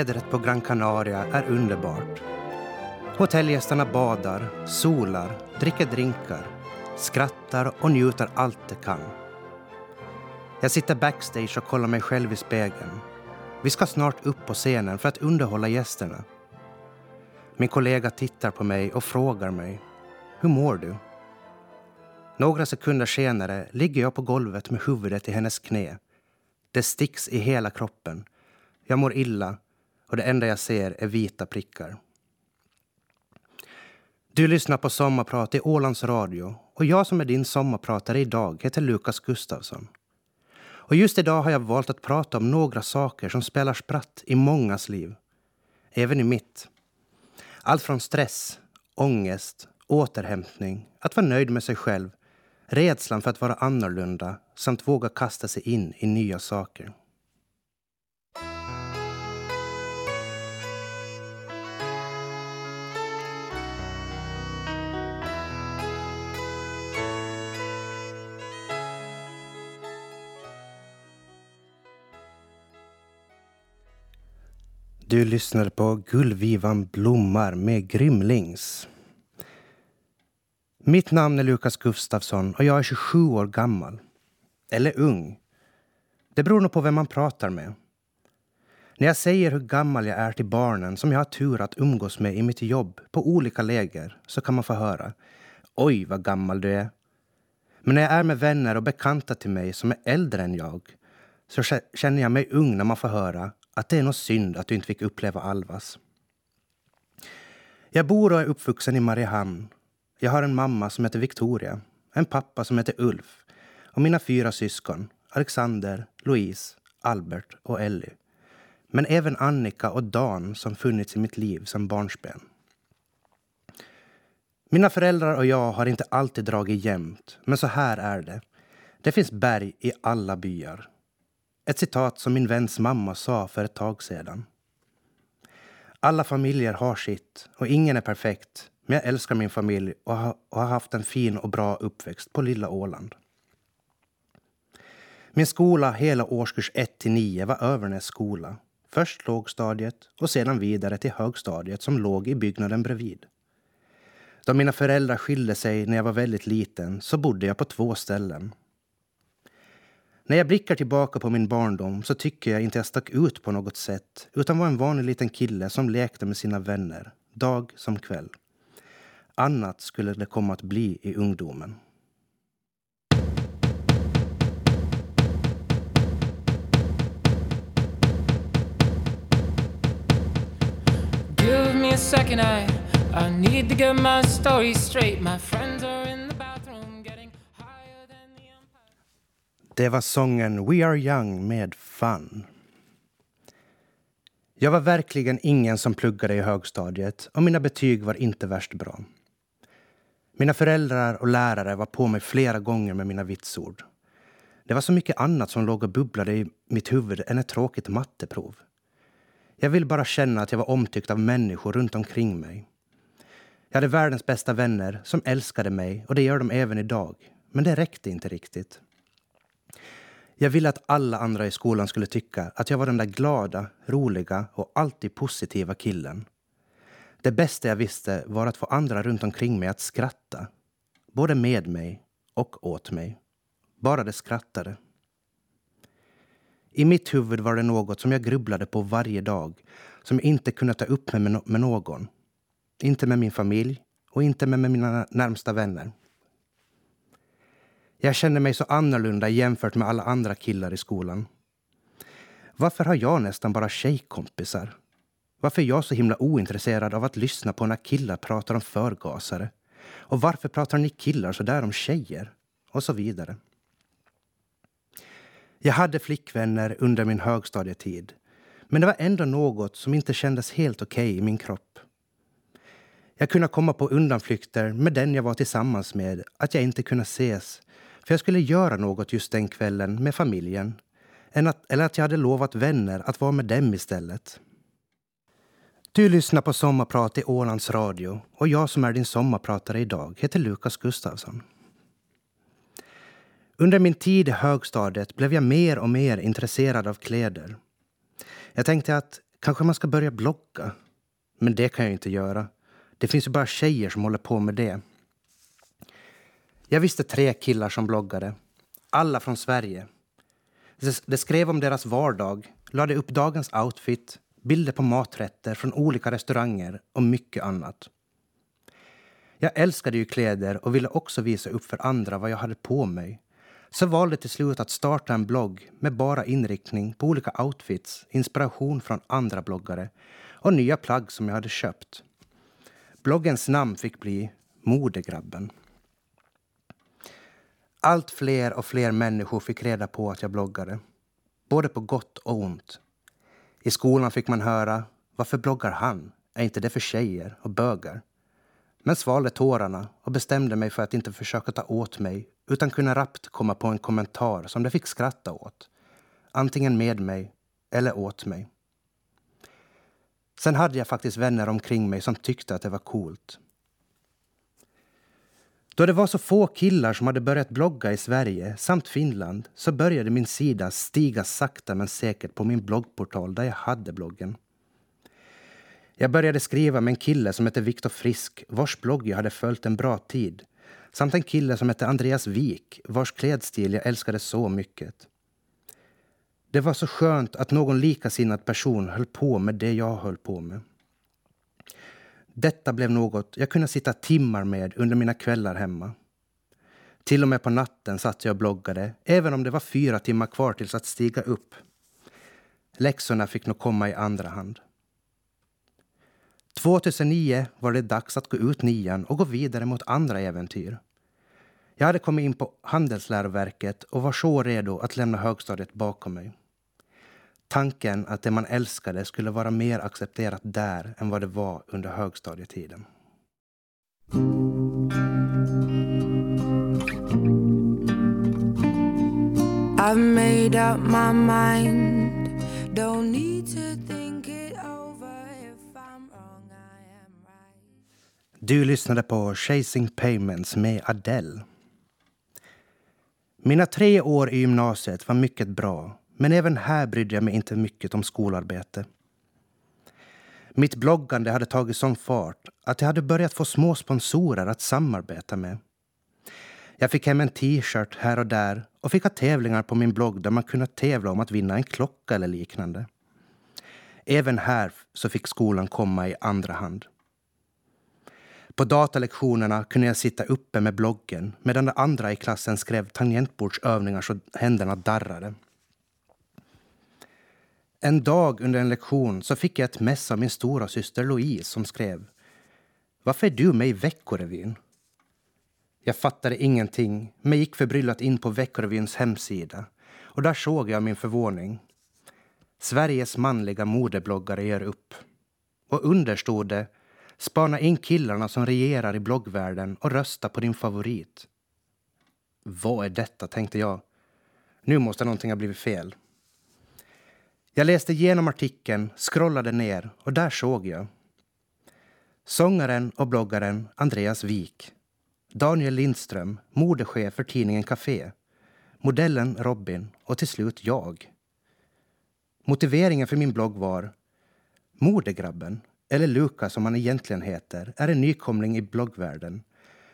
Vädret på Gran Canaria är underbart. Hotellgästerna badar, solar, dricker drinkar, skrattar och njuter allt de kan. Jag sitter backstage och kollar mig själv i spegeln. Vi ska snart upp på scenen för att underhålla gästerna. Min kollega tittar på mig och frågar mig. Hur mår du? Några sekunder senare ligger jag på golvet med huvudet i hennes knä. Det sticks i hela kroppen. Jag mår illa och det enda jag ser är vita prickar. Du lyssnar på Sommarprat i Ålands Radio och jag som är din sommarpratare idag heter Lukas Gustafsson. Och just idag har jag valt att prata om några saker som spelar spratt i mångas liv. Även i mitt. Allt från stress, ångest, återhämtning, att vara nöjd med sig själv, rädslan för att vara annorlunda samt våga kasta sig in i nya saker. Du lyssnar på Gullvivan blommar med Grymlings. Mitt namn är Lukas Gustafsson och jag är 27 år gammal. Eller ung. Det beror nog på vem man pratar med. När jag säger hur gammal jag är till barnen som jag har tur att umgås med i mitt jobb på olika läger så kan man få höra Oj, vad gammal du är. Men när jag är med vänner och bekanta till mig som är äldre än jag så känner jag mig ung när man får höra att det är något synd att du inte fick uppleva Alvas. Jag bor och är uppvuxen i Mariehamn. Jag har en mamma som heter Victoria, en pappa som heter Ulf och mina fyra syskon Alexander, Louise, Albert och Ellie. Men även Annika och Dan som funnits i mitt liv som barnsben. Mina föräldrar och jag har inte alltid dragit jämnt, men så här är det. Det finns berg i alla byar. Ett citat som min väns mamma sa för ett tag sedan. Alla familjer har sitt och ingen är perfekt. Men jag älskar min familj och har, haft en fin och bra uppväxt på lilla Åland. Min skola hela årskurs 1 till 9 var Övernäs skola. Först lågstadiet och sedan vidare till högstadiet som låg i byggnaden bredvid. Då mina föräldrar skilde sig när jag var väldigt liten så bodde jag på två ställen. När jag blickar tillbaka på min barndom så tycker jag inte jag stack ut på något sätt utan var en vanlig liten kille som lekte med sina vänner, dag som kväll. Annat skulle det komma att bli i ungdomen. Give me a second, I, I need to get my story straight. My friends are Det var sången We Are Young med Fun. Jag var verkligen ingen som pluggade i högstadiet och mina betyg var inte värst bra. Mina föräldrar och lärare var på mig flera gånger med mina vitsord. Det var så mycket annat som låg och bubblade i mitt huvud än ett tråkigt matteprov. Jag ville bara känna att jag var omtyckt av människor runt omkring mig. Jag hade världens bästa vänner som älskade mig och det gör de även idag. Men det räckte inte riktigt. Jag ville att alla andra i skolan skulle tycka att jag var den där glada, roliga och alltid positiva killen. Det bästa jag visste var att få andra runt omkring mig att skratta. Både med mig och åt mig. Bara de skrattade. I mitt huvud var det något som jag grubblade på varje dag som jag inte kunde ta upp med, med någon. Inte med min familj och inte med mina närmsta vänner. Jag känner mig så annorlunda jämfört med alla andra killar i skolan. Varför har jag nästan bara tjejkompisar? Varför är jag så himla ointresserad av att lyssna på när killar pratar om förgasare? Och varför pratar ni killar så där om tjejer? Och så vidare. Jag hade flickvänner under min högstadietid. Men det var ändå något som inte kändes helt okej okay i min kropp. Jag kunde komma på undanflykter med den jag var tillsammans med, att jag inte kunde ses för jag skulle göra något just den kvällen med familjen. eller att jag hade lovat vänner att vara med dem istället. Du lyssnar på Sommarprat i Ålands Radio och jag som är din sommarpratare idag heter Lukas Gustafsson. Under min tid i högstadiet blev jag mer och mer intresserad av kläder. Jag tänkte att Kanske man ska börja blogga? Men det kan jag inte göra. Det finns ju bara tjejer som håller på med det. Jag visste tre killar som bloggade. Alla från Sverige. De skrev om deras vardag, lade upp dagens outfit, bilder på maträtter från olika restauranger och mycket annat. Jag älskade ju kläder och ville också visa upp för andra vad jag hade på mig. Så valde till slut att starta en blogg med bara inriktning på olika outfits, inspiration från andra bloggare och nya plagg som jag hade köpt. Bloggens namn fick bli Modegrabben. Allt fler och fler människor fick reda på att jag bloggade. Både på gott och ont. I skolan fick man höra varför bloggar han? Är inte det för tjejer och bögar? Men svalde tårarna och bestämde mig för att inte försöka ta åt mig utan kunna rappt komma på en kommentar som de fick skratta åt. Antingen med mig eller åt mig. Sen hade jag faktiskt vänner omkring mig som tyckte att det var coolt. Då det var så få killar som hade börjat blogga i Sverige samt Finland så började min sida stiga sakta men säkert på min bloggportal där jag hade bloggen. Jag började skriva med en kille som hette Viktor Frisk vars blogg jag hade följt en bra tid samt en kille som hette Andreas Wik vars klädstil jag älskade så mycket. Det var så skönt att någon likasinnad person höll på med det jag höll på med. Detta blev något jag kunde sitta timmar med under mina kvällar hemma. Till och med på natten satt jag och bloggade, även om det var fyra timmar kvar tills att stiga upp. Läxorna fick nog komma i andra hand. 2009 var det dags att gå ut nian och gå vidare mot andra äventyr. Jag hade kommit in på Handelsläroverket och var så redo att lämna högstadiet bakom mig. Tanken att det man älskade skulle vara mer accepterat där än vad det var under högstadietiden. Du lyssnade på Chasing Payments med Adele. Mina tre år i gymnasiet var mycket bra men även här brydde jag mig inte mycket om skolarbete. Mitt bloggande hade tagit sån fart att jag hade börjat få små sponsorer att samarbeta med. Jag fick hem en t-shirt här och där och fick ha tävlingar på min blogg där man kunde tävla om att vinna en klocka eller liknande. Även här så fick skolan komma i andra hand. På datalektionerna kunde jag sitta uppe med bloggen medan de andra i klassen skrev tangentbordsövningar så händerna darrade. En dag under en lektion så fick jag ett mess av min stora syster Louise som skrev Varför är du med i Veckorevyn? Jag fattade ingenting, men gick förbryllat in på Veckorevyns hemsida och där såg jag min förvåning. Sveriges manliga modebloggare gör upp. Och under stod det Spana in killarna som regerar i bloggvärlden och rösta på din favorit. Vad är detta, tänkte jag. Nu måste någonting ha blivit fel. Jag läste igenom artikeln, scrollade ner och där såg jag sångaren och bloggaren Andreas Wik Daniel Lindström, modechef för tidningen Café modellen Robin och till slut jag. Motiveringen för min blogg var Modegrabben, eller Lukas som han egentligen heter, är en nykomling i bloggvärlden.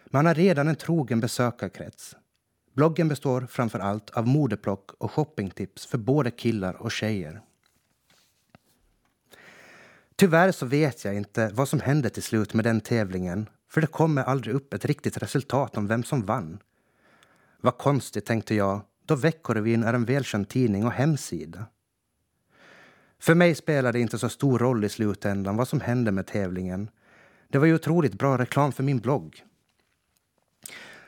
Men han har redan en trogen besökarkrets. Bloggen består framför allt av modeplock och shoppingtips för både killar och tjejer. Tyvärr så vet jag inte vad som hände till slut med den tävlingen för det kommer aldrig upp ett riktigt resultat om vem som vann. Vad konstigt, tänkte jag, då Veckorevyn är en välkänd tidning och hemsida. För mig spelade det inte så stor roll i slutändan vad som hände med tävlingen. Det var ju otroligt bra reklam för min blogg.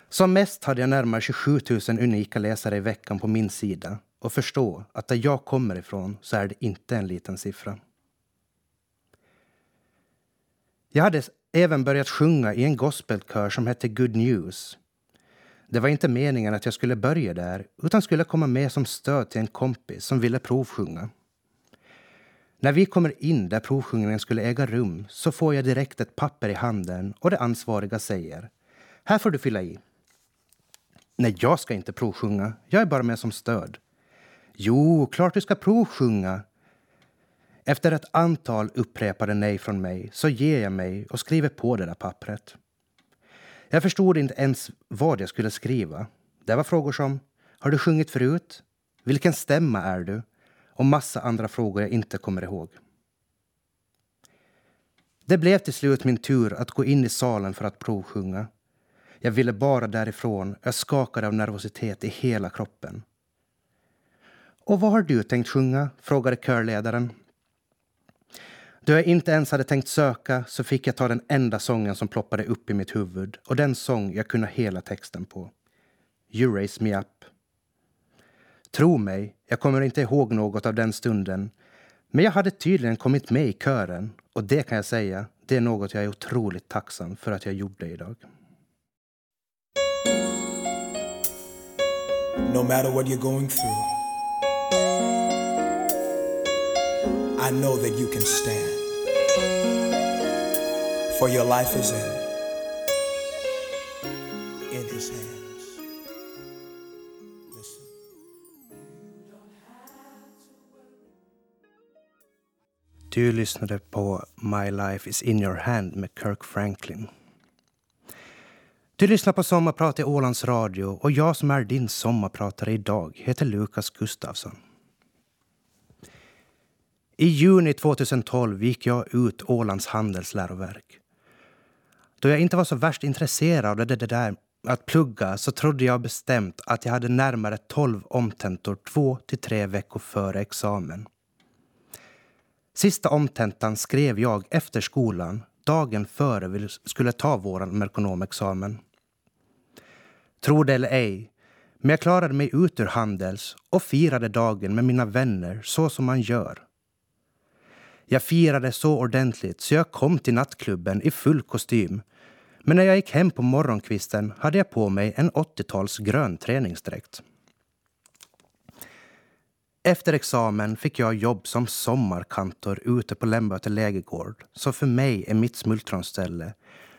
Som mest hade jag närmare 27 000 unika läsare i veckan på min sida och förstå att där jag kommer ifrån så är det inte en liten siffra. Jag hade även börjat sjunga i en gospelkör som hette Good News. Det var inte meningen att jag skulle börja där utan skulle komma med som stöd till en kompis som ville provsjunga. När vi kommer in där provsjungningen skulle äga rum så får jag direkt ett papper i handen och det ansvariga säger Här får du fylla i. Nej, jag ska inte provsjunga. Jag är bara med som stöd. Jo, klart du ska provsjunga. Efter ett antal upprepade nej från mig så ger jag mig och skriver på det där pappret. Jag förstod inte ens vad jag skulle skriva. Det var frågor som Har du sjungit förut? Vilken stämma är du? Och massa andra frågor jag inte kommer ihåg. Det blev till slut min tur att gå in i salen för att provsjunga. Jag ville bara därifrån. Jag skakade av nervositet i hela kroppen. Och vad har du tänkt sjunga? frågade körledaren. Då jag inte ens hade tänkt söka så fick jag ta den enda sången som ploppade upp i mitt huvud och den sång jag kunde hela texten på. You raise me up. Tro mig, jag kommer inte ihåg något av den stunden. Men jag hade tydligen kommit med i kören och det kan jag säga, det är något jag är otroligt tacksam för att jag gjorde idag. No matter what you're going through I know that you can stand For your life is in in his hands Listen. Du lyssnade på My Life is in your hand med Kirk Franklin. Du lyssnar på Sommarprat i Ålands Radio och jag som är din sommarpratare idag heter Lukas Gustafsson. I juni 2012 gick jag ut Ålands handelsläroverk. Då jag inte var så värst intresserad av det, där att plugga så trodde jag bestämt att jag hade närmare 12 omtentor två till tre veckor före examen. Sista omtentan skrev jag efter skolan, dagen före vi skulle ta vår merkonomexamen. Tro det eller ej, men jag klarade mig ut ur Handels och firade dagen med mina vänner så som man gör. Jag firade så ordentligt så jag kom till nattklubben i full kostym. Men när jag gick hem på morgonkvisten hade jag på mig en 80-tals grön träningsdräkt. Efter examen fick jag jobb som sommarkantor ute på Lemböte lägergård som för mig är mitt smultronställe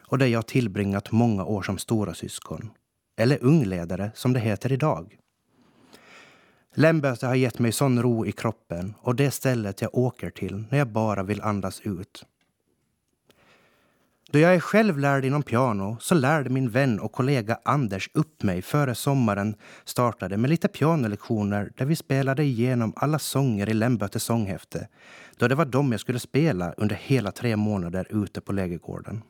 och där jag tillbringat många år som stora syskon eller ungledare som det heter idag. Lämböte har gett mig sån ro i kroppen och det stället jag åker till när jag bara vill andas ut. Då jag är självlärd inom piano så lärde min vän och kollega Anders upp mig före sommaren startade med lite pianolektioner där vi spelade igenom alla sånger i Lembötes sånghäfte då det var dem jag skulle spela under hela tre månader ute på lägergården.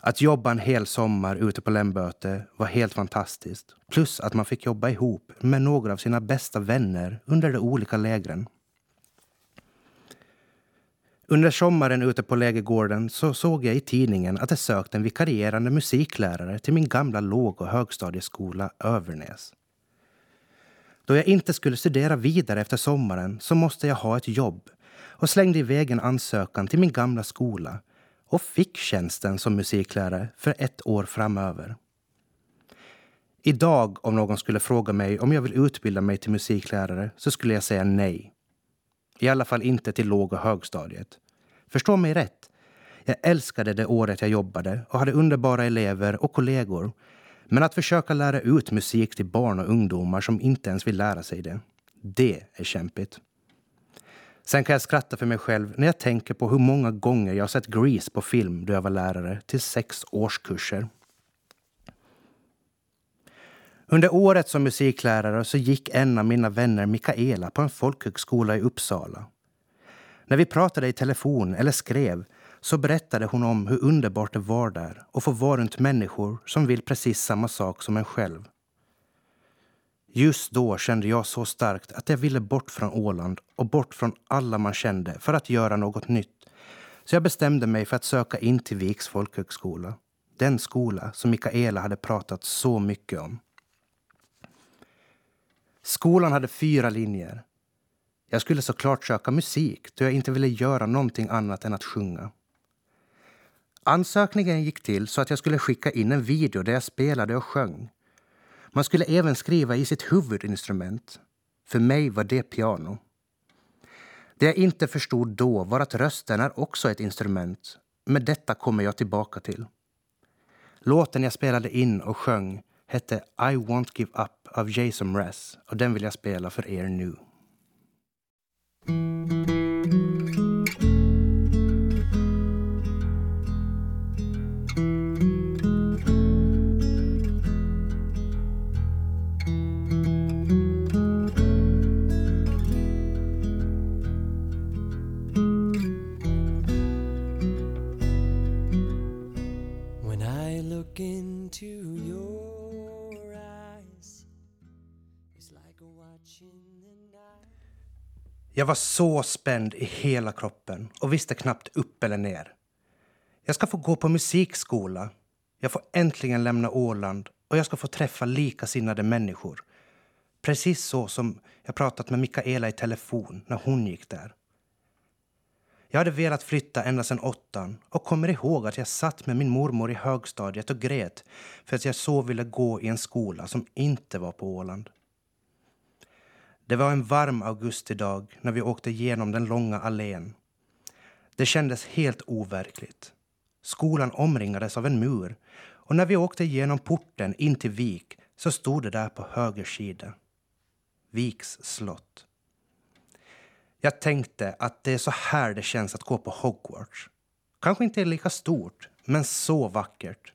Att jobba en hel sommar ute på Lämböte var helt fantastiskt. Plus att man fick jobba ihop med några av sina bästa vänner under de olika lägren. Under sommaren ute på lägergården så såg jag i tidningen att det sökte en vikarierande musiklärare till min gamla låg och högstadieskola Övernäs. Då jag inte skulle studera vidare efter sommaren så måste jag ha ett jobb och slängde iväg en ansökan till min gamla skola och fick tjänsten som musiklärare för ett år framöver. Idag, om någon skulle fråga mig om jag vill utbilda mig till musiklärare så skulle jag säga nej. I alla fall inte till låg och högstadiet. Förstå mig rätt. Jag älskade det året jag jobbade och hade underbara elever och kollegor. Men att försöka lära ut musik till barn och ungdomar som inte ens vill lära sig det, det är kämpigt. Sen kan jag skratta för mig själv när jag tänker på hur många gånger jag sett Grease på film då jag var lärare till sex årskurser. Under året som musiklärare så gick en av mina vänner Mikaela på en folkhögskola i Uppsala. När vi pratade i telefon eller skrev så berättade hon om hur underbart det var där och få vara runt människor som vill precis samma sak som en själv. Just då kände jag så starkt att jag ville bort från Åland och bort från alla man kände för att göra något nytt. Så jag bestämde mig för att söka in till Viks folkhögskola. Den skola som Mikaela hade pratat så mycket om. Skolan hade fyra linjer. Jag skulle såklart söka musik då jag inte ville göra någonting annat än att sjunga. Ansökningen gick till så att jag skulle skicka in en video där jag spelade och sjöng. Man skulle även skriva i sitt huvudinstrument. För mig var det piano. Det jag inte förstod då var att rösten är också ett instrument. Men detta kommer jag tillbaka till. Låten jag spelade in och sjöng hette I won't give up av Jason Mraz och den vill jag spela för er nu. Jag var så spänd i hela kroppen och visste knappt upp eller ner. Jag ska få gå på musikskola. Jag får äntligen lämna Åland och jag ska få träffa likasinnade människor. Precis så som jag pratat med Mikaela i telefon när hon gick där. Jag hade velat flytta ända sedan åttan och kommer ihåg att jag satt med min mormor i högstadiet och grät för att jag så ville gå i en skola som inte var på Åland. Det var en varm augustidag när vi åkte igenom den långa allén. Det kändes helt overkligt. Skolan omringades av en mur och när vi åkte genom porten in till Vik så stod det där på höger sida. Viks slott. Jag tänkte att det är så här det känns att gå på Hogwarts. Kanske inte lika stort, men så vackert.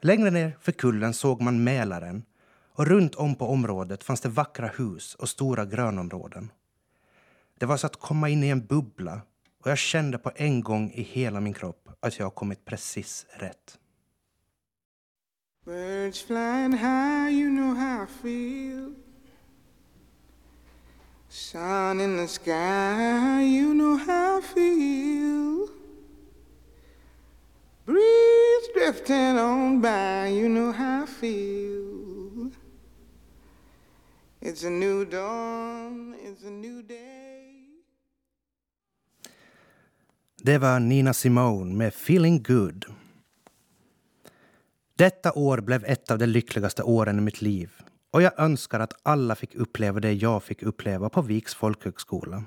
Längre ner för kullen såg man Mälaren och runt om på området fanns det vackra hus och stora grönområden. Det var så att komma in i en bubbla och jag kände på en gång i hela min kropp att jag kommit precis rätt. Birds flying high, you know how I feel Sun in the sky, you know how I feel Breeze drifting on by, you know how I feel It's a new dawn, it's a new day Det var Nina Simone med Feeling Good. Detta år blev ett av de lyckligaste åren i mitt liv och jag önskar att alla fick uppleva det jag fick uppleva på Viks folkhögskola.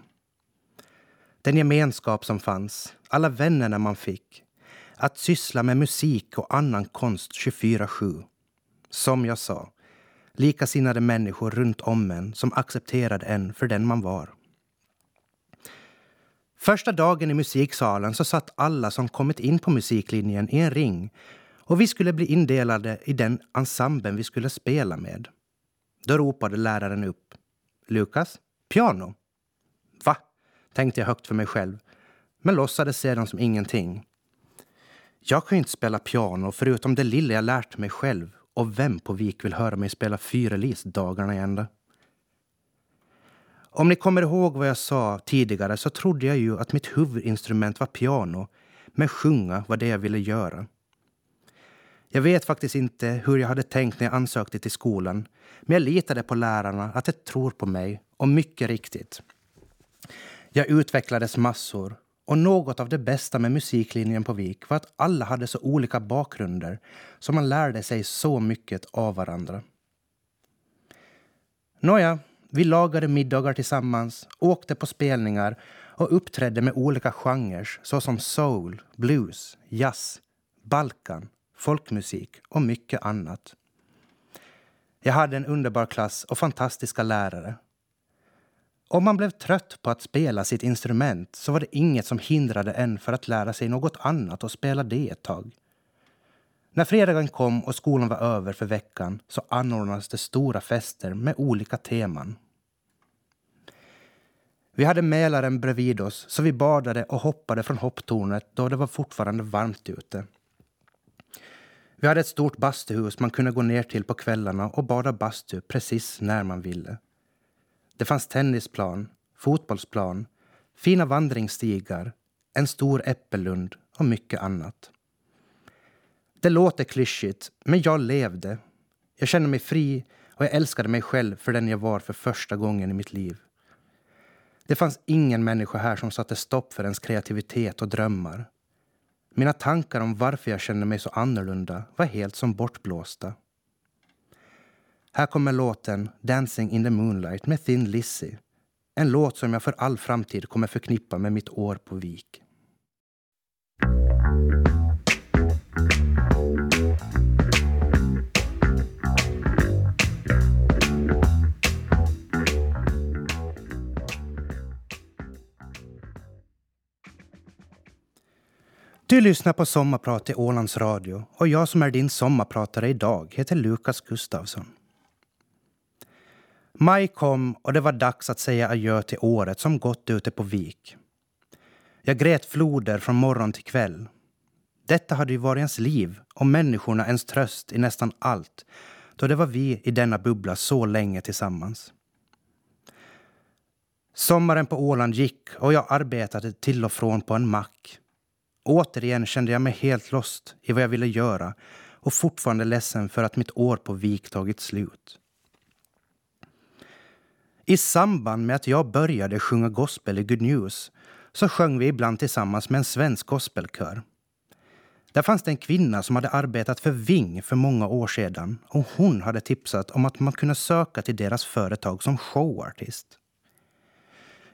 Den gemenskap som fanns, alla vännerna man fick, att syssla med musik och annan konst 24-7. Som jag sa, likasinnade människor runt om en som accepterade en för den man var. Första dagen i musiksalen så satt alla som kommit in på musiklinjen i en ring och vi skulle bli indelade i den ensemblen vi skulle spela med. Då ropade läraren upp. Lukas, piano. Va? tänkte jag högt för mig själv, men låtsades sedan som ingenting. Jag kan ju inte spela piano förutom det lilla jag lärt mig själv och vem på Vik vill höra mig spela fyrelis dagarna i ända? Om ni kommer ihåg vad jag sa tidigare så trodde jag ju att mitt huvudinstrument var piano, men sjunga var det jag ville göra. Jag vet faktiskt inte hur jag hade tänkt när jag ansökte till skolan, men jag litade på lärarna att de tror på mig, och mycket riktigt. Jag utvecklades massor och något av det bästa med musiklinjen på Vik var att alla hade så olika bakgrunder så man lärde sig så mycket av varandra. Nåja, vi lagade middagar tillsammans, åkte på spelningar och uppträdde med olika genrer såsom soul, blues, jazz, balkan, folkmusik och mycket annat. Jag hade en underbar klass och fantastiska lärare. Om man blev trött på att spela sitt instrument så var det inget som hindrade en för att lära sig något annat och spela det ett tag. När fredagen kom och skolan var över för veckan så anordnades det stora fester med olika teman. Vi hade Mälaren bredvid oss så vi badade och hoppade från hopptornet då det var fortfarande varmt ute. Vi hade ett stort bastuhus man kunde gå ner till på kvällarna och bada bastu precis när man ville. Det fanns tennisplan, fotbollsplan, fina vandringsstigar, en stor äppellund och mycket annat. Det låter klyschigt, men jag levde. Jag kände mig fri och jag älskade mig själv för den jag var för första gången i mitt liv. Det fanns ingen människa här som satte stopp för ens kreativitet och drömmar. Mina tankar om varför jag kände mig så annorlunda var helt som bortblåsta. Här kommer låten Dancing in the Moonlight med Thin Lizzy. En låt som jag för all framtid kommer förknippa med mitt år på Vik. Du lyssnar på Sommarprat i Ålands Radio och jag som är din sommarpratare idag heter Lukas Gustafsson. Maj kom och det var dags att säga adjö till året som gått ute på Vik. Jag grät floder från morgon till kväll. Detta hade ju varit ens liv och människorna ens tröst i nästan allt då det var vi i denna bubbla så länge tillsammans. Sommaren på Åland gick och jag arbetade till och från på en mack. Återigen kände jag mig helt lost i vad jag ville göra och fortfarande ledsen för att mitt år på Vik tagit slut. I samband med att jag började sjunga gospel i Good News så sjöng vi ibland tillsammans med en svensk gospelkör. Där fanns det en kvinna som hade arbetat för Ving för många år sedan och hon hade tipsat om att man kunde söka till deras företag som showartist.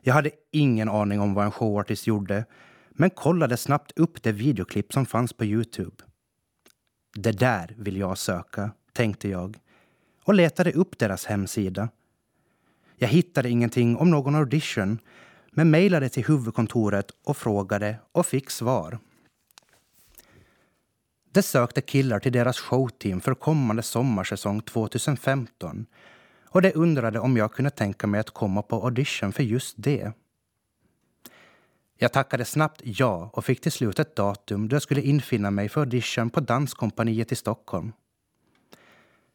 Jag hade ingen aning om vad en showartist gjorde men kollade snabbt upp det videoklipp som fanns på Youtube. Det där vill jag söka, tänkte jag och letade upp deras hemsida. Jag hittade ingenting om någon audition men mejlade till huvudkontoret och frågade och fick svar. De sökte killar till deras showteam för kommande sommarsäsong 2015 och de undrade om jag kunde tänka mig att komma på audition för just det. Jag tackade snabbt ja och fick till slut ett datum då jag skulle infinna mig för audition på Danskompaniet i Stockholm.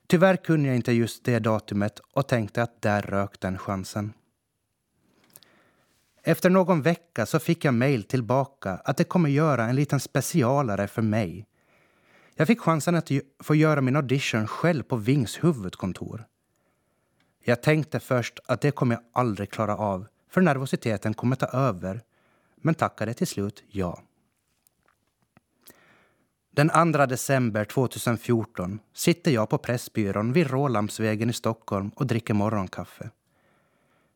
Tyvärr kunde jag inte just det datumet och tänkte att där rök den chansen. Efter någon vecka så fick jag mejl tillbaka att det kommer göra en liten specialare för mig. Jag fick chansen att få göra min audition själv på Vings huvudkontor. Jag tänkte först att det kommer jag aldrig klara av för nervositeten kommer ta över men tackade till slut ja. Den 2 december 2014 sitter jag på Pressbyrån vid Rålambsvägen i Stockholm och dricker morgonkaffe.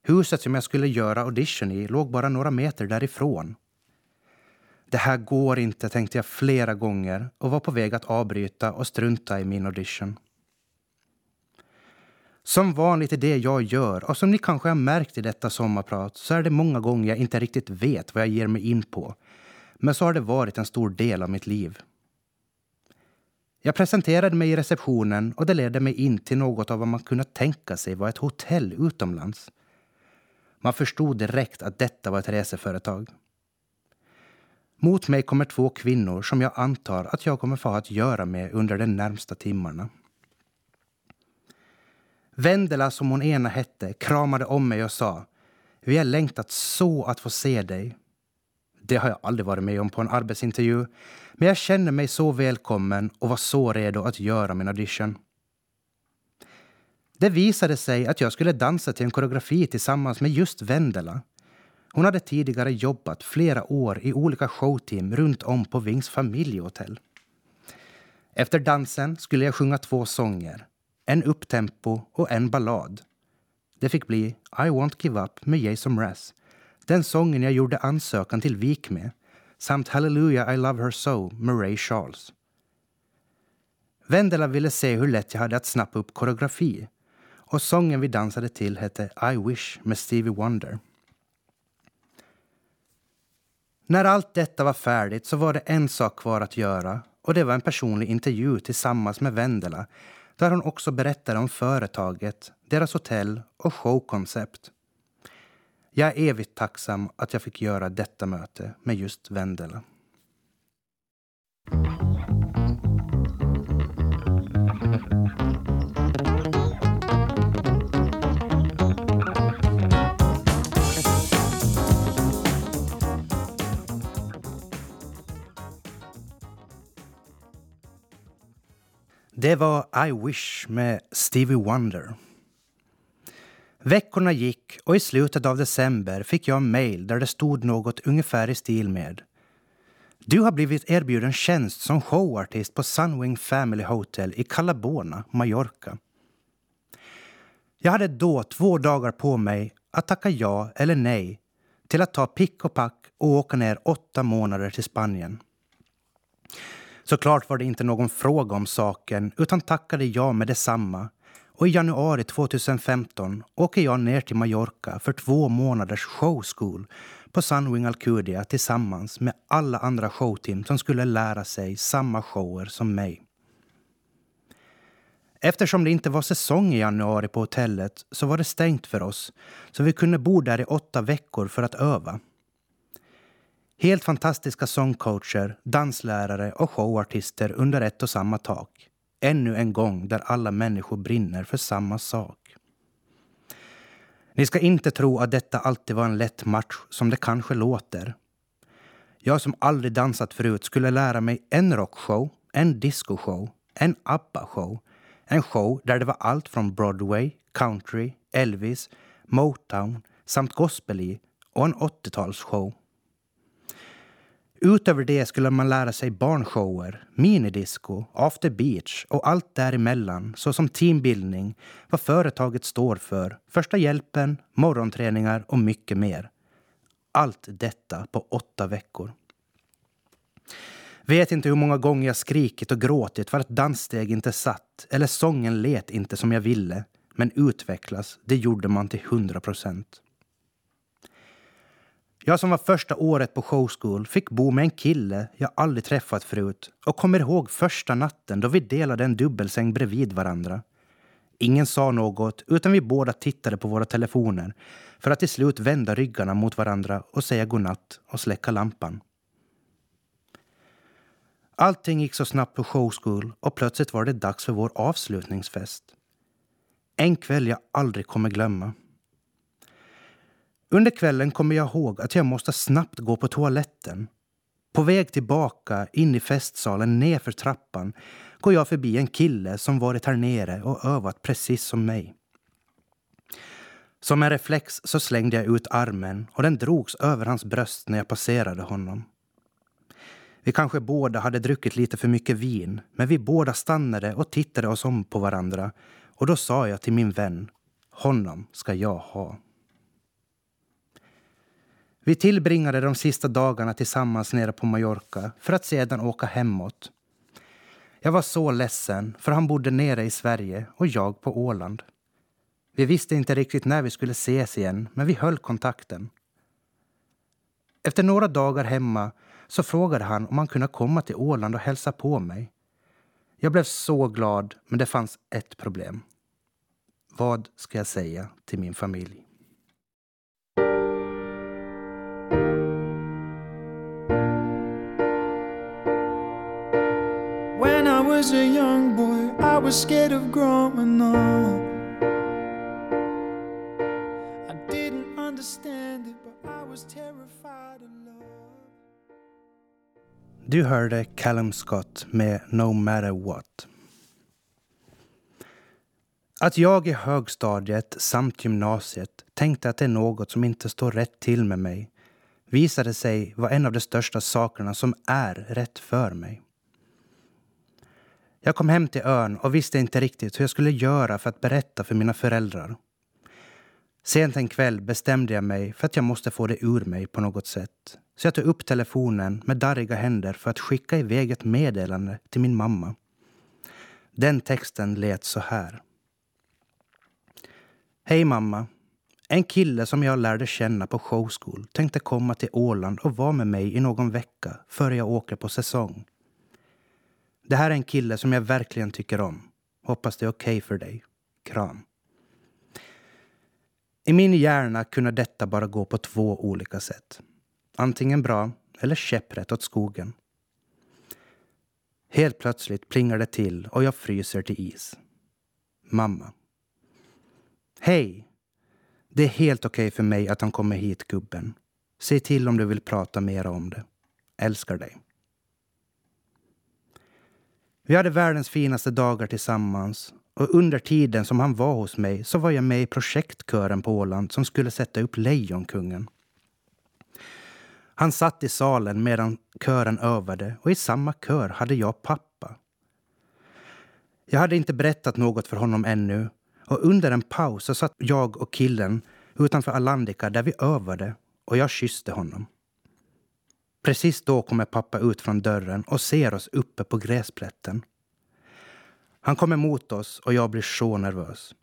Huset som jag skulle göra audition i låg bara några meter därifrån. Det här går inte, tänkte jag flera gånger och var på väg att avbryta och strunta i min audition. Som vanligt i det jag gör, och som ni kanske har märkt i detta sommarprat, så är det många gånger jag inte riktigt vet vad jag ger mig in på. Men så har det varit en stor del av mitt liv. Jag presenterade mig i receptionen och det ledde mig in till något av vad man kunde tänka sig var ett hotell utomlands. Man förstod direkt att detta var ett reseföretag. Mot mig kommer två kvinnor som jag antar att jag kommer få ha att göra med under de närmsta timmarna. Vendela, som hon ena hette, kramade om mig och sa Vi har längtat så att få se dig. Det har jag aldrig varit med om på en arbetsintervju men jag kände mig så välkommen och var så redo att göra min audition. Det visade sig att jag skulle dansa till en koreografi tillsammans med just Vendela. Hon hade tidigare jobbat flera år i olika showteam runt om på Vings familjehotell. Efter dansen skulle jag sjunga två sånger en upptempo och en ballad. Det fick bli I Won't Give Up med Jason Mraz. Den sången jag gjorde ansökan till Vik med samt Hallelujah I Love Her So med Ray Charles. Vendela ville se hur lätt jag hade att snappa upp koreografi och sången vi dansade till hette I Wish med Stevie Wonder. När allt detta var färdigt så var det en sak kvar att göra och det var en personlig intervju tillsammans med Vendela där hon också berättade om företaget, deras hotell och showkoncept. Jag är evigt tacksam att jag fick göra detta möte med just Vendela. Det var I Wish med Stevie Wonder. Veckorna gick och i slutet av december fick jag mejl där det stod något ungefär i stil med Du har blivit erbjuden tjänst som showartist på Sunwing Family Hotel i Calabona, Mallorca. Jag hade då två dagar på mig att tacka ja eller nej till att ta pick och pack och åka ner åtta månader till Spanien. Såklart var det inte någon fråga om saken utan tackade ja med detsamma. Och i januari 2015 åker jag ner till Mallorca för två månaders showschool på Sunwing Alcudia tillsammans med alla andra showteam som skulle lära sig samma shower som mig. Eftersom det inte var säsong i januari på hotellet så var det stängt för oss, så vi kunde bo där i åtta veckor för att öva. Helt fantastiska sångcoacher, danslärare och showartister under ett och samma tak. Ännu en gång där alla människor brinner för samma sak. Ni ska inte tro att detta alltid var en lätt match som det kanske låter. Jag som aldrig dansat förut skulle lära mig en rockshow, en discoshow, en ABBA-show, en show där det var allt från Broadway, country, Elvis, Motown samt gospel i och en 80-talsshow. Utöver det skulle man lära sig barnshower, minidisco, after beach och allt däremellan såsom teambildning, vad företaget står för, första hjälpen, morgonträningar och mycket mer. Allt detta på åtta veckor. Vet inte hur många gånger jag skrikit och gråtit för att danssteg inte satt eller sången let inte som jag ville. Men utvecklas, det gjorde man till hundra procent. Jag som var första året på showschool fick bo med en kille jag aldrig träffat förut och kommer ihåg första natten då vi delade en dubbelsäng bredvid varandra. Ingen sa något, utan vi båda tittade på våra telefoner för att till slut vända ryggarna mot varandra och säga godnatt och släcka lampan. Allting gick så snabbt på showschool och plötsligt var det dags för vår avslutningsfest. En kväll jag aldrig kommer glömma. Under kvällen kommer jag ihåg att jag måste snabbt gå på toaletten. På väg tillbaka in i festsalen nerför trappan går jag förbi en kille som varit här nere och övat precis som mig. Som en reflex så slängde jag ut armen och den drogs över hans bröst när jag passerade honom. Vi kanske båda hade druckit lite för mycket vin, men vi båda stannade och tittade oss om på varandra. Och då sa jag till min vän, honom ska jag ha. Vi tillbringade de sista dagarna tillsammans nere på Mallorca för att sedan åka hemåt. Jag var så ledsen, för han bodde nere i Sverige och jag på Åland. Vi visste inte riktigt när vi skulle ses igen, men vi höll kontakten. Efter några dagar hemma så frågade han om han kunde komma till Åland och hälsa på mig. Jag blev så glad, men det fanns ett problem. Vad ska jag säga till min familj? Was scared of growing up I didn't understand it but I was terrified of love. du hörde Callum Scott med No matter what. Att jag i högstadiet samt gymnasiet tänkte att det är något som inte står rätt till med mig visade sig vara en av de största sakerna som är rätt för mig. Jag kom hem till ön och visste inte riktigt hur jag skulle göra för att berätta för mina föräldrar. Sent en kväll bestämde jag mig för att jag måste få det ur mig på något sätt. Så jag tog upp telefonen med darriga händer för att skicka iväg ett meddelande till min mamma. Den texten lät så här. Hej mamma. En kille som jag lärde känna på showschool tänkte komma till Åland och vara med mig i någon vecka före jag åker på säsong. Det här är en kille som jag verkligen tycker om. Hoppas det är okej okay för dig. Kram. I min hjärna kunde detta bara gå på två olika sätt. Antingen bra eller käpprätt åt skogen. Helt plötsligt plingar det till och jag fryser till is. Mamma. Hej! Det är helt okej okay för mig att han kommer hit, gubben. Säg till om du vill prata mer om det. Älskar dig. Vi hade världens finaste dagar tillsammans och under tiden som han var hos mig så var jag med i projektkören på Åland som skulle sätta upp Lejonkungen. Han satt i salen medan kören övade och i samma kör hade jag pappa. Jag hade inte berättat något för honom ännu och under en paus så satt jag och killen utanför Alandica där vi övade och jag kysste honom. Precis då kommer pappa ut från dörren och ser oss uppe på gräsplätten. Han kommer mot oss och jag blir så nervös.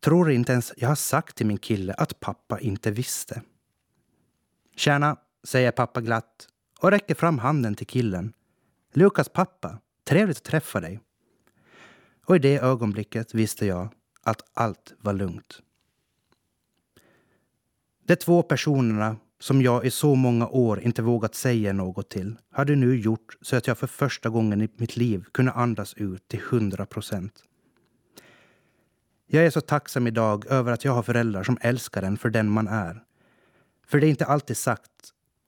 Tror inte ens jag har sagt till min kille att pappa inte visste. Tjena, säger pappa glatt och räcker fram handen till killen. Lukas pappa, trevligt att träffa dig. Och i det ögonblicket visste jag att allt var lugnt. De två personerna som jag i så många år inte vågat säga något till hade nu gjort så att jag för första gången i mitt liv kunde andas ut till hundra procent. Jag är så tacksam idag över att jag har föräldrar som älskar en för den man är. För det är inte alltid sagt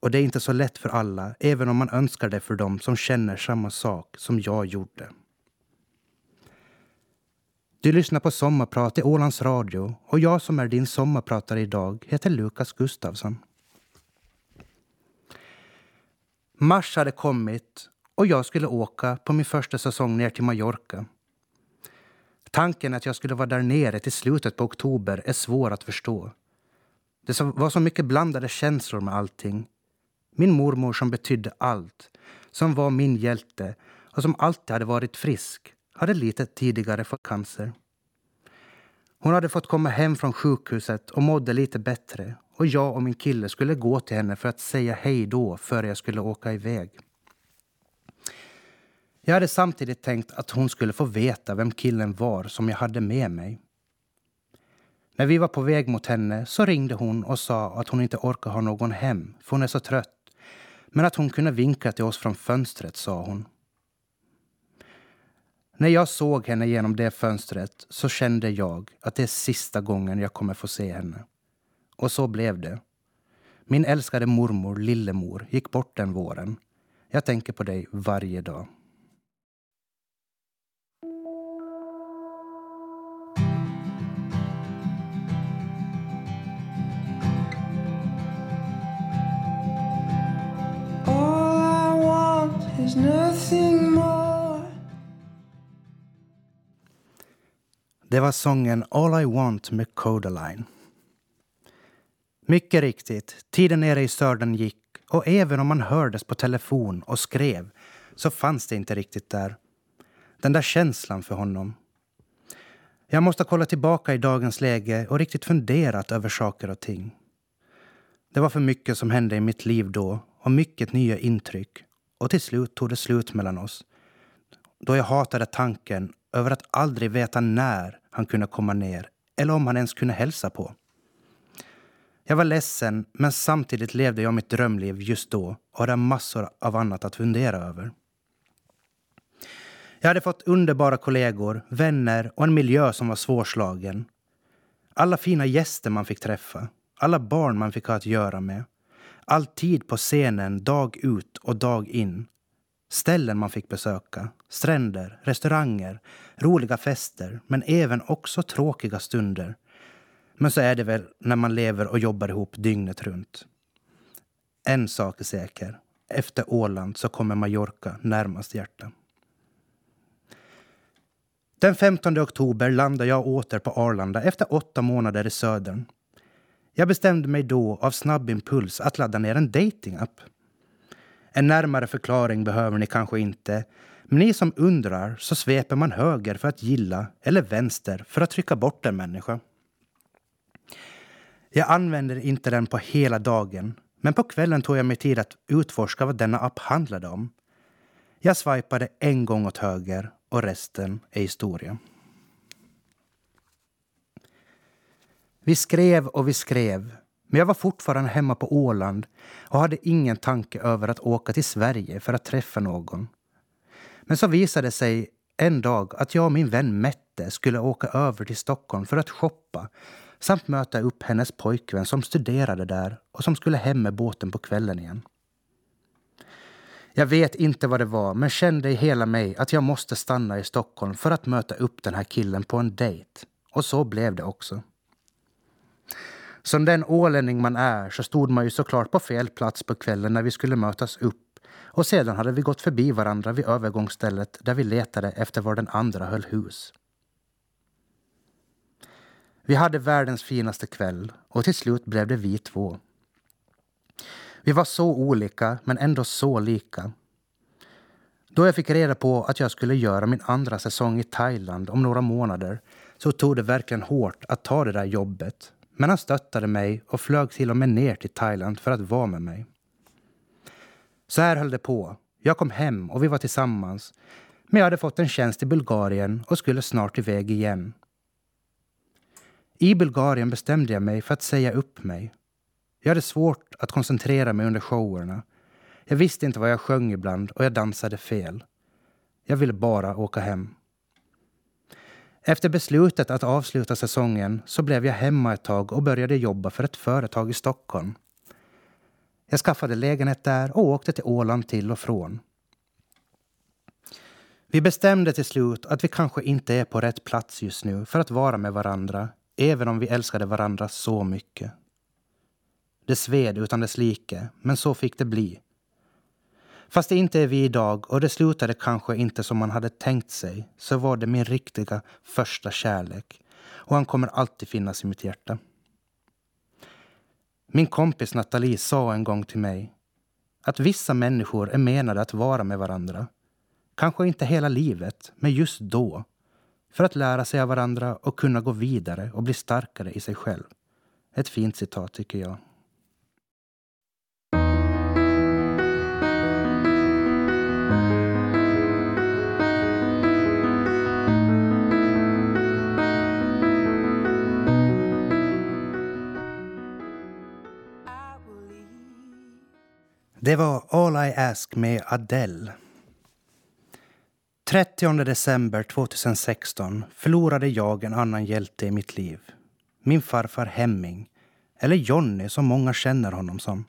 och det är inte så lätt för alla, även om man önskar det för dem som känner samma sak som jag gjorde. Du lyssnar på Sommarprat i Ålands Radio och jag som är din sommarpratare idag heter Lukas Gustafsson. Mars hade kommit och jag skulle åka på min första säsong ner till Mallorca. Tanken att jag skulle vara där nere till slutet på oktober är svår att förstå. Det var så mycket blandade känslor med allting. Min mormor som betydde allt, som var min hjälte och som alltid hade varit frisk, hade lite tidigare fått cancer. Hon hade fått komma hem från sjukhuset och mådde lite bättre och jag och min kille skulle gå till henne för att säga hej då före jag skulle åka iväg. Jag hade samtidigt tänkt att hon skulle få veta vem killen var som jag hade med mig. När vi var på väg mot henne så ringde hon och sa att hon inte orkar ha någon hem för hon är så trött. Men att hon kunde vinka till oss från fönstret, sa hon. När jag såg henne genom det fönstret så kände jag att det är sista gången jag kommer få se henne. Och så blev det. Min älskade mormor, lillemor, gick bort den våren. Jag tänker på dig varje dag. Det var sången All I Want med Codaline. Mycket riktigt, tiden nere i södern gick och även om man hördes på telefon och skrev så fanns det inte riktigt där. Den där känslan för honom. Jag måste kolla tillbaka i dagens läge och riktigt funderat över saker och ting. Det var för mycket som hände i mitt liv då och mycket nya intryck. Och till slut tog det slut mellan oss. Då jag hatade tanken över att aldrig veta när han kunde komma ner eller om han ens kunde hälsa på. Jag var ledsen, men samtidigt levde jag mitt drömliv just då och hade massor av annat att fundera över. Jag hade fått underbara kollegor, vänner och en miljö som var svårslagen. Alla fina gäster man fick träffa, alla barn man fick ha att göra med. All tid på scenen dag ut och dag in. Ställen man fick besöka, stränder, restauranger, roliga fester men även också tråkiga stunder men så är det väl när man lever och jobbar ihop dygnet runt. En sak är säker. Efter Åland så kommer Mallorca närmast hjärtan. Den 15 oktober landade jag åter på Arlanda efter åtta månader i södern. Jag bestämde mig då av snabb impuls att ladda ner en datingapp. En närmare förklaring behöver ni kanske inte. Men ni som undrar så sveper man höger för att gilla eller vänster för att trycka bort en människa. Jag använde inte den på hela dagen, men på kvällen tog jag mig tid att utforska vad denna app handlade om. Jag swipade en gång åt höger och resten är historia. Vi skrev och vi skrev, men jag var fortfarande hemma på Åland och hade ingen tanke över att åka till Sverige för att träffa någon. Men så visade det sig en dag att jag och min vän Mette skulle åka över till Stockholm för att shoppa samt möta upp hennes pojkvän som studerade där och som skulle hem med båten på kvällen igen. Jag vet inte vad det var, men kände i hela mig att jag måste stanna i Stockholm för att möta upp den här killen på en dejt. Och så blev det också. Som den ålänning man är så stod man ju såklart på fel plats på kvällen när vi skulle mötas upp och sedan hade vi gått förbi varandra vid övergångsstället där vi letade efter var den andra höll hus. Vi hade världens finaste kväll och till slut blev det vi två. Vi var så olika, men ändå så lika. Då jag fick reda på att jag skulle göra min andra säsong i Thailand om några månader så tog det verkligen hårt att ta det där jobbet. Men han stöttade mig och flög till och med ner till Thailand för att vara med mig. Så här höll det på. Jag kom hem och vi var tillsammans. Men jag hade fått en tjänst i Bulgarien och skulle snart iväg igen. I Bulgarien bestämde jag mig för att säga upp mig. Jag hade svårt att koncentrera mig under showerna. Jag visste inte vad jag sjöng ibland och jag dansade fel. Jag ville bara åka hem. Efter beslutet att avsluta säsongen så blev jag hemma ett tag och började jobba för ett företag i Stockholm. Jag skaffade lägenhet där och åkte till Åland till och från. Vi bestämde till slut att vi kanske inte är på rätt plats just nu för att vara med varandra, även om vi älskade varandra så mycket. Det sved utan dess like, men så fick det bli. Fast det inte är vi idag och det slutade kanske inte som man hade tänkt sig så var det min riktiga första kärlek och han kommer alltid finnas i mitt hjärta. Min kompis Nathalie sa en gång till mig att vissa människor är menade att vara med varandra. Kanske inte hela livet, men just då. För att lära sig av varandra och kunna gå vidare och bli starkare i sig själv. Ett fint citat tycker jag. Det var All I Ask med Adele. 30 december 2016 förlorade jag en annan hjälte i mitt liv. Min farfar Hemming, eller Jonny som många känner honom som.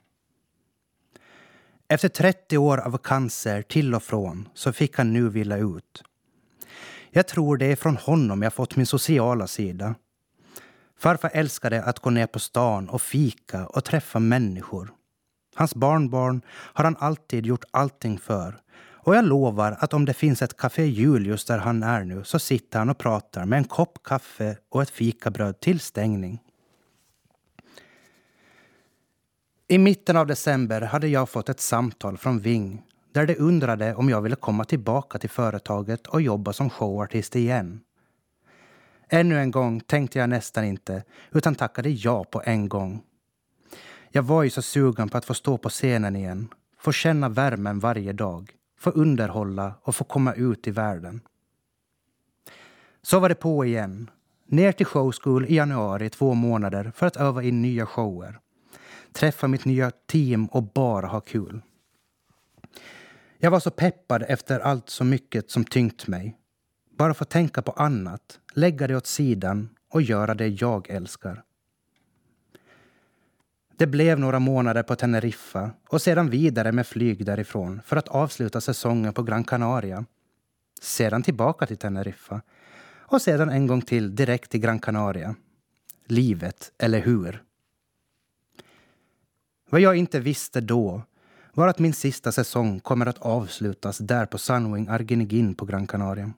Efter 30 år av cancer till och från så fick han nu vila ut. Jag tror det är från honom jag fått min sociala sida. Farfar älskade att gå ner på stan och fika och träffa människor. Hans barnbarn har han alltid gjort allting för. Och jag lovar att om det finns ett Café Julius där han är nu så sitter han och pratar med en kopp kaffe och ett fikabröd till stängning. I mitten av december hade jag fått ett samtal från Ving där de undrade om jag ville komma tillbaka till företaget och jobba som showartist igen. Ännu en gång tänkte jag nästan inte, utan tackade ja på en gång. Jag var ju så sugen på att få stå på scenen igen, få känna värmen varje dag, få underhålla och få komma ut i världen. Så var det på igen. Ner till showschool i januari två månader för att öva in nya shower. Träffa mitt nya team och bara ha kul. Jag var så peppad efter allt så mycket som tyngt mig. Bara få tänka på annat, lägga det åt sidan och göra det jag älskar. Det blev några månader på Teneriffa och sedan vidare med flyg därifrån för att avsluta säsongen på Gran Canaria. Sedan tillbaka till Teneriffa och sedan en gång till direkt till Gran Canaria. Livet, eller hur? Vad jag inte visste då var att min sista säsong kommer att avslutas där på Sunwing Arginigin på Gran Canaria.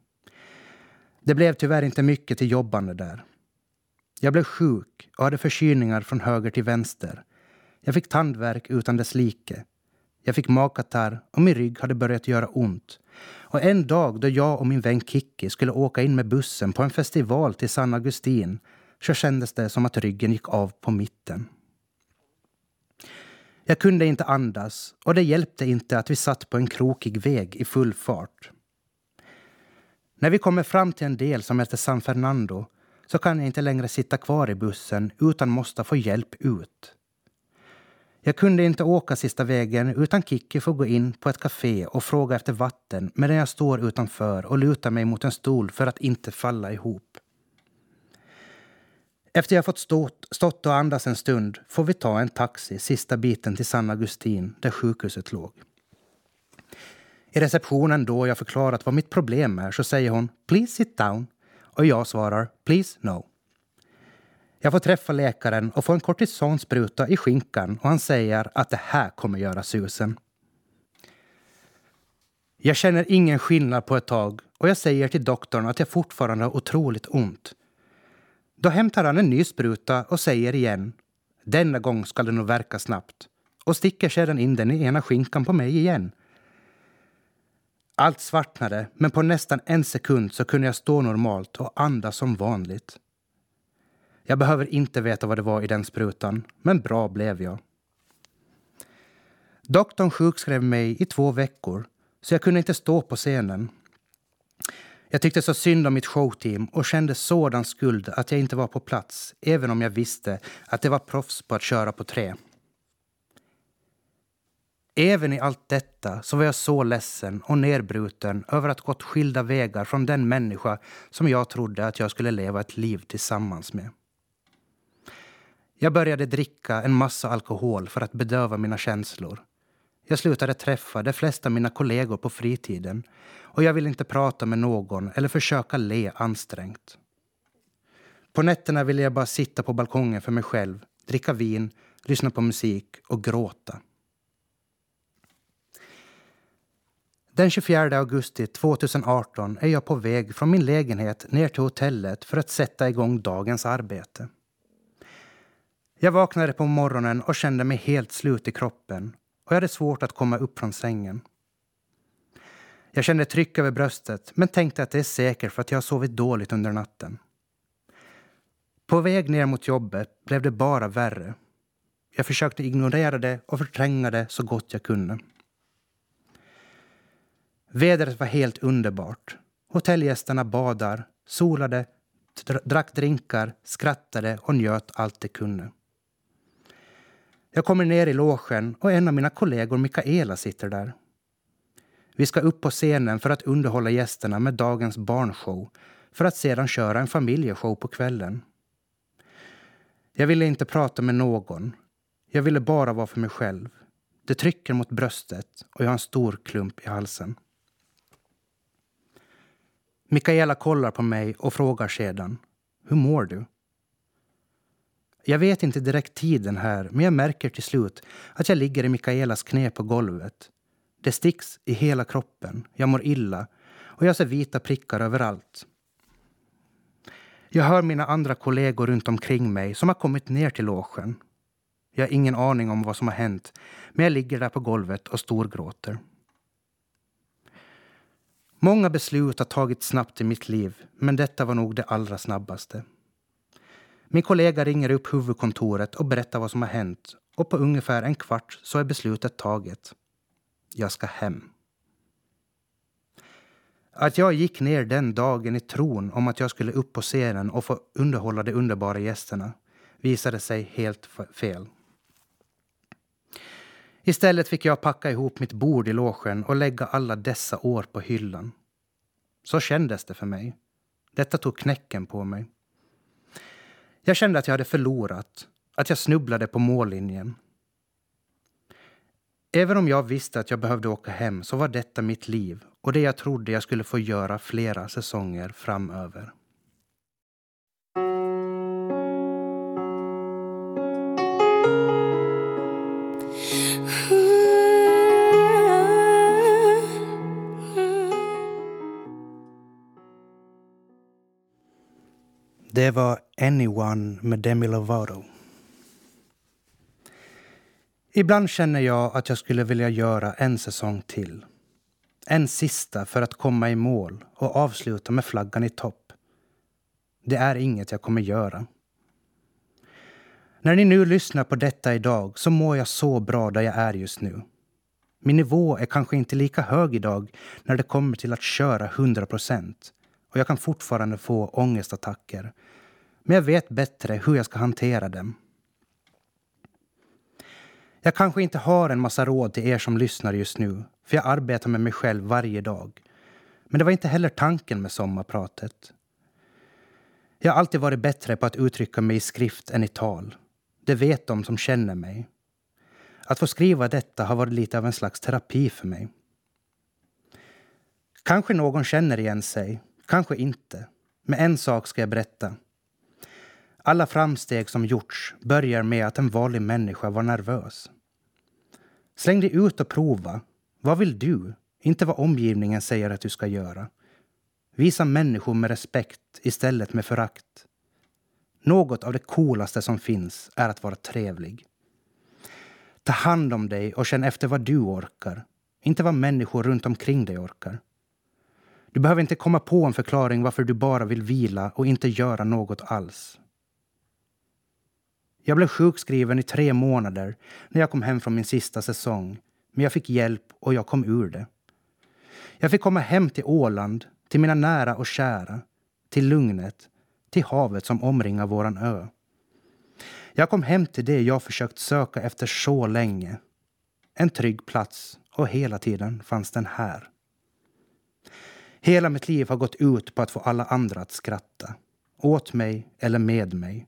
Det blev tyvärr inte mycket till jobbande där. Jag blev sjuk och hade förkylningar från höger till vänster jag fick tandvärk utan dess like. Jag fick magkatarr och min rygg hade börjat göra ont. Och en dag då jag och min vän Kikki skulle åka in med bussen på en festival till San Agustin så kändes det som att ryggen gick av på mitten. Jag kunde inte andas och det hjälpte inte att vi satt på en krokig väg i full fart. När vi kommer fram till en del som heter San Fernando så kan jag inte längre sitta kvar i bussen utan måste få hjälp ut. Jag kunde inte åka sista vägen utan Kikki får gå in på ett café och fråga efter vatten medan jag står utanför och lutar mig mot en stol för att inte falla ihop. Efter jag fått stått, stått och andas en stund får vi ta en taxi sista biten till San Agustin där sjukhuset låg. I receptionen då jag förklarat vad mitt problem är så säger hon “Please sit down” och jag svarar “Please no”. Jag får träffa läkaren och få en kortisonspruta i skinkan och han säger att det här kommer göra susen. Jag känner ingen skillnad på ett tag och jag säger till doktorn att jag fortfarande har otroligt ont. Då hämtar han en ny spruta och säger igen denna gång ska det nog verka snabbt och sticker sedan in den i ena skinkan på mig igen. Allt svartnade, men på nästan en sekund så kunde jag stå normalt och andas som vanligt. Jag behöver inte veta vad det var i den sprutan, men bra blev jag. Doktorn sjukskrev mig i två veckor, så jag kunde inte stå på scenen. Jag tyckte så synd om mitt showteam och kände sådan skuld att jag inte var på plats, även om jag visste att det var proffs på att köra på trä. Även i allt detta så var jag så ledsen och nedbruten över att gått skilda vägar från den människa som jag trodde att jag skulle leva ett liv tillsammans med. Jag började dricka en massa alkohol för att bedöva mina känslor. Jag slutade träffa de flesta av mina kollegor på fritiden och jag ville inte prata med någon eller försöka le ansträngt. På nätterna ville jag bara sitta på balkongen för mig själv, dricka vin, lyssna på musik och gråta. Den 24 augusti 2018 är jag på väg från min lägenhet ner till hotellet för att sätta igång dagens arbete. Jag vaknade på morgonen och kände mig helt slut i kroppen och jag hade svårt att komma upp från sängen. Jag kände tryck över bröstet men tänkte att det är säkert för att jag har sovit dåligt under natten. På väg ner mot jobbet blev det bara värre. Jag försökte ignorera det och förtränga det så gott jag kunde. Vädret var helt underbart. Hotellgästerna badar, solade, drack drinkar, skrattade och njöt allt de kunde. Jag kommer ner i logen och en av mina kollegor, Mikaela, sitter där. Vi ska upp på scenen för att underhålla gästerna med dagens barnshow för att sedan köra en familjeshow på kvällen. Jag ville inte prata med någon. Jag ville bara vara för mig själv. Det trycker mot bröstet och jag har en stor klump i halsen. Mikaela kollar på mig och frågar sedan. Hur mår du? Jag vet inte direkt tiden här, men jag märker till slut att jag ligger i Mikaelas knä på golvet. Det sticks i hela kroppen. Jag mår illa och jag ser vita prickar överallt. Jag hör mina andra kollegor runt omkring mig som har kommit ner till logen. Jag har ingen aning om vad som har hänt, men jag ligger där på golvet och storgråter. Många beslut har tagits snabbt i mitt liv, men detta var nog det allra snabbaste. Min kollega ringer upp huvudkontoret och berättar vad som har hänt och på ungefär en kvart så är beslutet taget. Jag ska hem. Att jag gick ner den dagen i tron om att jag skulle upp på scenen och få underhålla de underbara gästerna visade sig helt fel. Istället fick jag packa ihop mitt bord i logen och lägga alla dessa år på hyllan. Så kändes det för mig. Detta tog knäcken på mig. Jag kände att jag hade förlorat, att jag snubblade på mållinjen. Även om jag visste att jag behövde åka hem så var detta mitt liv och det jag trodde jag skulle få göra flera säsonger framöver. Det var Anyone med Demi Lovato. Ibland känner jag att jag skulle vilja göra en säsong till. En sista för att komma i mål och avsluta med flaggan i topp. Det är inget jag kommer göra. När ni nu lyssnar på detta idag så mår jag så bra där jag är just nu. Min nivå är kanske inte lika hög idag när det kommer till att köra 100 procent och jag kan fortfarande få ångestattacker. Men jag vet bättre hur jag ska hantera dem. Jag kanske inte har en massa råd till er som lyssnar just nu, för jag arbetar med mig själv varje dag. Men det var inte heller tanken med sommarpratet. Jag har alltid varit bättre på att uttrycka mig i skrift än i tal. Det vet de som känner mig. Att få skriva detta har varit lite av en slags terapi för mig. Kanske någon känner igen sig, kanske inte. Men en sak ska jag berätta. Alla framsteg som gjorts börjar med att en vanlig människa var nervös. Släng dig ut och prova. Vad vill du? Inte vad omgivningen säger att du ska göra. Visa människor med respekt istället med förakt. Något av det coolaste som finns är att vara trevlig. Ta hand om dig och känn efter vad du orkar. Inte vad människor runt omkring dig orkar. Du behöver inte komma på en förklaring varför du bara vill vila och inte göra något alls. Jag blev sjukskriven i tre månader när jag kom hem från min sista säsong. Men jag fick hjälp och jag kom ur det. Jag fick komma hem till Åland, till mina nära och kära, till lugnet, till havet som omringar våran ö. Jag kom hem till det jag försökt söka efter så länge. En trygg plats och hela tiden fanns den här. Hela mitt liv har gått ut på att få alla andra att skratta. Åt mig eller med mig.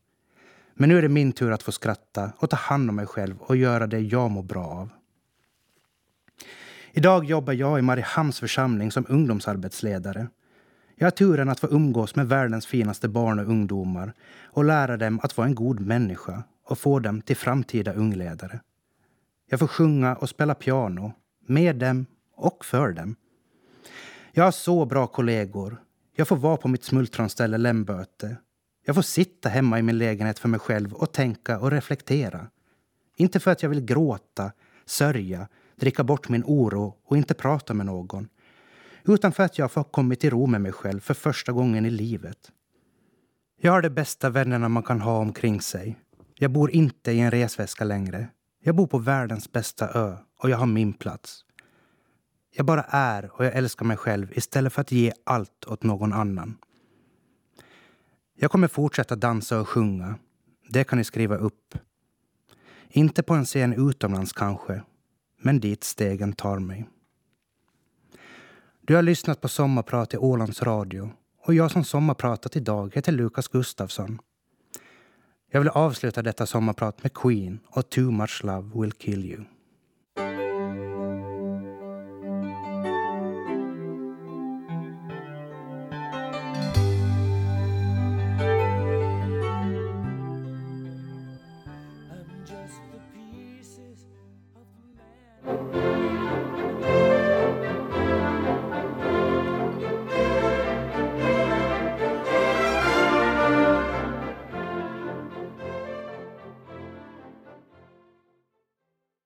Men nu är det min tur att få skratta och ta hand om mig själv och göra det jag mår bra av. Idag jobbar jag i Mariehamns församling som ungdomsarbetsledare. Jag har turen att få umgås med världens finaste barn och ungdomar och lära dem att vara en god människa och få dem till framtida ungledare. Jag får sjunga och spela piano, med dem och för dem. Jag har så bra kollegor. Jag får vara på mitt smultronställe Lemböte. Jag får sitta hemma i min lägenhet för mig själv och tänka och reflektera. Inte för att jag vill gråta, sörja, dricka bort min oro och inte prata med någon. Utan för att jag får kommit till ro med mig själv för första gången i livet. Jag har de bästa vännerna man kan ha omkring sig. Jag bor inte i en resväska längre. Jag bor på världens bästa ö och jag har min plats. Jag bara är och jag älskar mig själv istället för att ge allt åt någon annan. Jag kommer fortsätta dansa och sjunga. Det kan ni skriva upp. Inte på en scen utomlands kanske, men dit stegen tar mig. Du har lyssnat på Sommarprat i Ålands Radio och jag som sommarpratat idag heter Lukas Gustafsson. Jag vill avsluta detta sommarprat med Queen och Too much love will kill you.